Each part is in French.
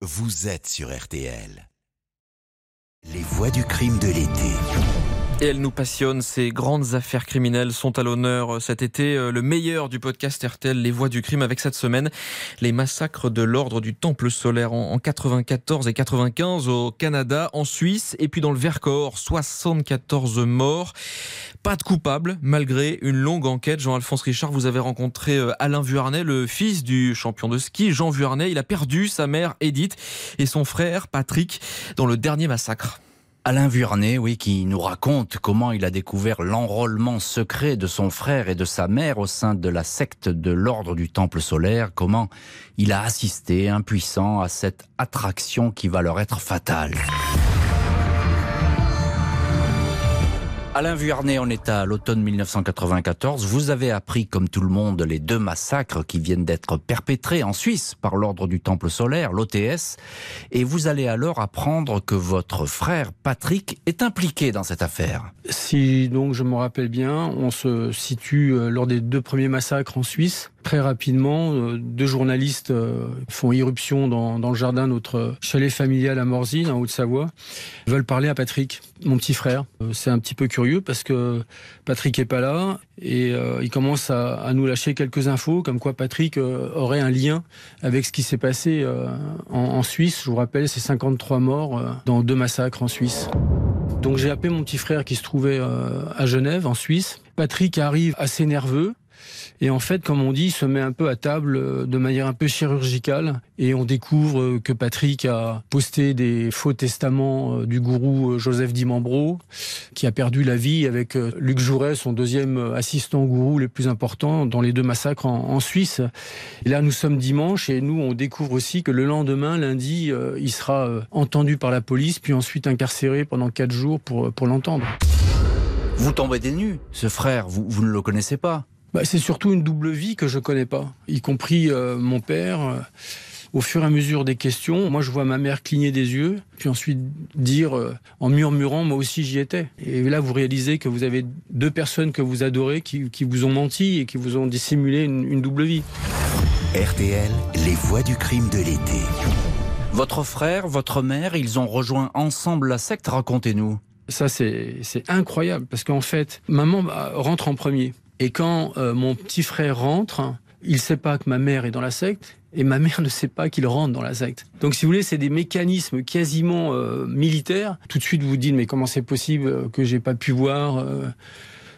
Vous êtes sur RTL. Les voix du crime de l'été. Elle nous passionne, ces grandes affaires criminelles sont à l'honneur cet été. Euh, le meilleur du podcast RTL, Les Voix du crime, avec cette semaine les massacres de l'ordre du Temple solaire en 94 et 95 au Canada, en Suisse et puis dans le Vercors, 74 morts. Pas de coupable, malgré une longue enquête. Jean-Alphonse Richard, vous avez rencontré euh, Alain Vuarnet, le fils du champion de ski. Jean Vuarnet, il a perdu sa mère Edith et son frère Patrick dans le dernier massacre. Alain Vuarnet, oui, qui nous raconte comment il a découvert l'enrôlement secret de son frère et de sa mère au sein de la secte de l'ordre du Temple solaire, comment il a assisté, impuissant, à cette attraction qui va leur être fatale. Alain Vuarnet, on est à l'automne 1994. Vous avez appris, comme tout le monde, les deux massacres qui viennent d'être perpétrés en Suisse par l'ordre du Temple solaire, l'OTS. Et vous allez alors apprendre que votre frère Patrick est impliqué dans cette affaire. Si donc je me rappelle bien, on se situe euh, lors des deux premiers massacres en Suisse. Très rapidement, euh, deux journalistes euh, font irruption dans, le jardin de notre chalet familial à Morzine, en Haute-Savoie. Veulent parler à Patrick, mon petit frère. C'est un petit peu curieux parce que Patrick est pas là et il commence à, nous lâcher quelques infos comme quoi Patrick aurait un lien avec ce qui s'est passé en, en, Suisse. Je vous rappelle, c'est 53 morts dans deux massacres en Suisse. Donc j'ai appelé mon petit frère qui se trouvait euh, à Genève, en Suisse. Patrick arrive assez nerveux. Et en fait, comme on dit, il se met un peu à table euh, de manière un peu chirurgicale. Et on découvre euh, que Patrick a posté des faux testaments du gourou Joseph Dimambro, qui a perdu la vie avec Luc Jouret, son deuxième assistant gourou le plus important dans les deux massacres en, Suisse. Et là, nous sommes dimanche et nous, on découvre aussi que le lendemain, lundi, il sera entendu par la police, puis ensuite incarcéré pendant quatre jours pour, pour l'entendre. Vous tombez des nues. Ce frère, vous, vous ne le connaissez pas bah, C'est surtout une double vie que je connais pas, y compris euh, mon père. Euh, au fur et à mesure des questions, moi je vois ma mère cligner des yeux, puis ensuite dire euh, en murmurant moi aussi j'y étais. Et là vous réalisez que vous avez deux personnes que vous adorez qui, qui vous ont menti et qui vous ont dissimulé une, une double vie. RTL, les voix du crime de l'été. Votre frère, votre mère, ils ont rejoint ensemble la secte, racontez-nous. Ça, c'est incroyable parce qu'en fait, maman bah, rentre en premier. Et quand euh, mon petit frère rentre, il ne sait pas que ma mère est dans la secte et ma mère ne sait pas qu'il rentre dans la secte. Donc, si vous voulez, c'est des mécanismes quasiment euh, militaires. Tout de suite, vous vous dites, mais comment c'est possible que j'ai pas pu voir euh,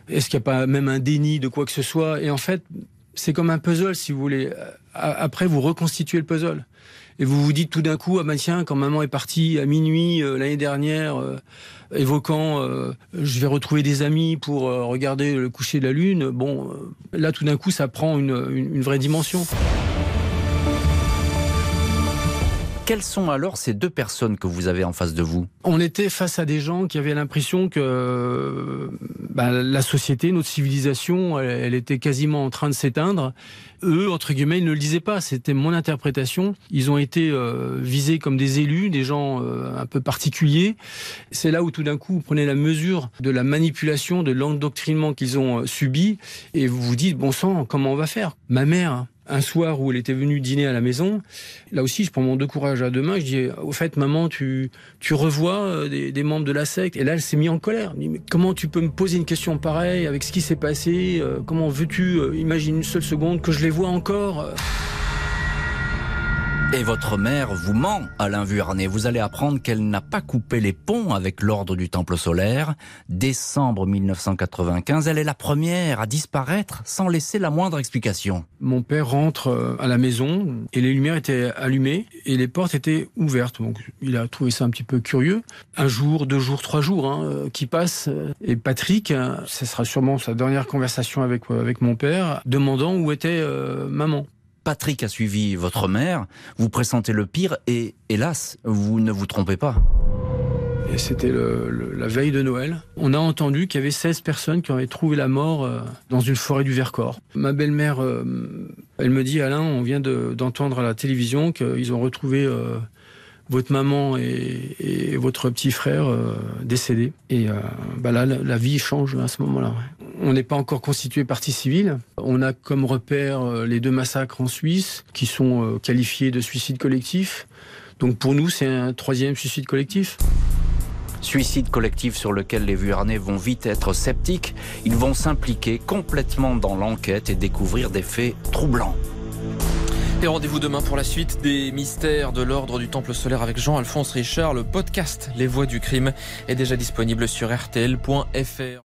Est-ce qu'il n'y a pas même un déni de quoi que ce soit? Et en fait, c'est comme un puzzle, si vous voulez. Après, vous reconstituez le puzzle et vous vous dites tout d'un coup, ah ben tiens, quand maman est partie à minuit euh, l'année dernière, euh, évoquant, euh, je vais retrouver des amis pour regarder le coucher de la lune, bon, là tout d'un coup, ça prend une vraie dimension. Quelles sont alors ces deux personnes que vous avez en face de vous? On était face à des gens qui avaient l'impression que bah, la société, notre civilisation, elle, était quasiment en train de s'éteindre. Eux, entre guillemets, ils ne le disaient pas. C'était mon interprétation. Ils ont été euh, visés comme des élus, des gens euh, un peu particuliers. C'est là où tout d'un coup, vous prenez la mesure de la manipulation, de l'endoctrinement qu'ils ont euh, subi, et vous vous dites, bon sang, comment on va faire? Ma mère, un soir où elle était venue dîner à la maison, là aussi, je prends mon deux courage à deux mains. Je dis, au fait, maman, tu, revois euh, des, membres de la secte? Et là, elle s'est mise en colère. Comment tu peux me poser une question pareille avec ce qui s'est passé euh, Comment veux-tu, euh, imagine une seule seconde, que je les vois encore et votre mère vous ment, Alain Vuarnet. Vous allez apprendre qu'elle n'a pas coupé les ponts avec l'ordre du Temple solaire. Décembre 1995, elle est la première à disparaître sans laisser la moindre explication. Mon père rentre euh, à la maison et les lumières étaient allumées et les portes étaient ouvertes. Donc il a trouvé ça un petit peu curieux. Un jour, deux jours, trois jours hein, euh, qui passent et Patrick, euh, ce sera sûrement sa dernière conversation avec, avec mon père, demandant où était maman. Patrick a suivi votre mère, vous pressentez le pire et hélas, vous ne vous trompez pas. Et c'était la veille de Noël. On a entendu qu'il y avait 16 personnes qui avaient trouvé la mort euh, dans une forêt du Vercors. Ma belle-mère, euh, elle me dit Alain, on vient d'entendre à la télévision qu'ils ont retrouvé euh, votre maman et, votre petit frère décédés. Et bah là, la, vie change à ce moment-là. On n'est pas encore constitué partie civile. On a comme repère euh, les deux massacres en Suisse qui sont qualifiés de suicide collectif. Donc pour nous, c'est un troisième suicide collectif. Suicide collectif sur lequel les Vuarnais vont vite être sceptiques. Ils vont s'impliquer complètement dans l'enquête et découvrir des faits troublants. Et rendez-vous demain pour la suite des mystères de l'ordre du Temple solaire avec Jean-Alphonse Richard. Le podcast Les Voix du crime est déjà disponible sur rtl.fr.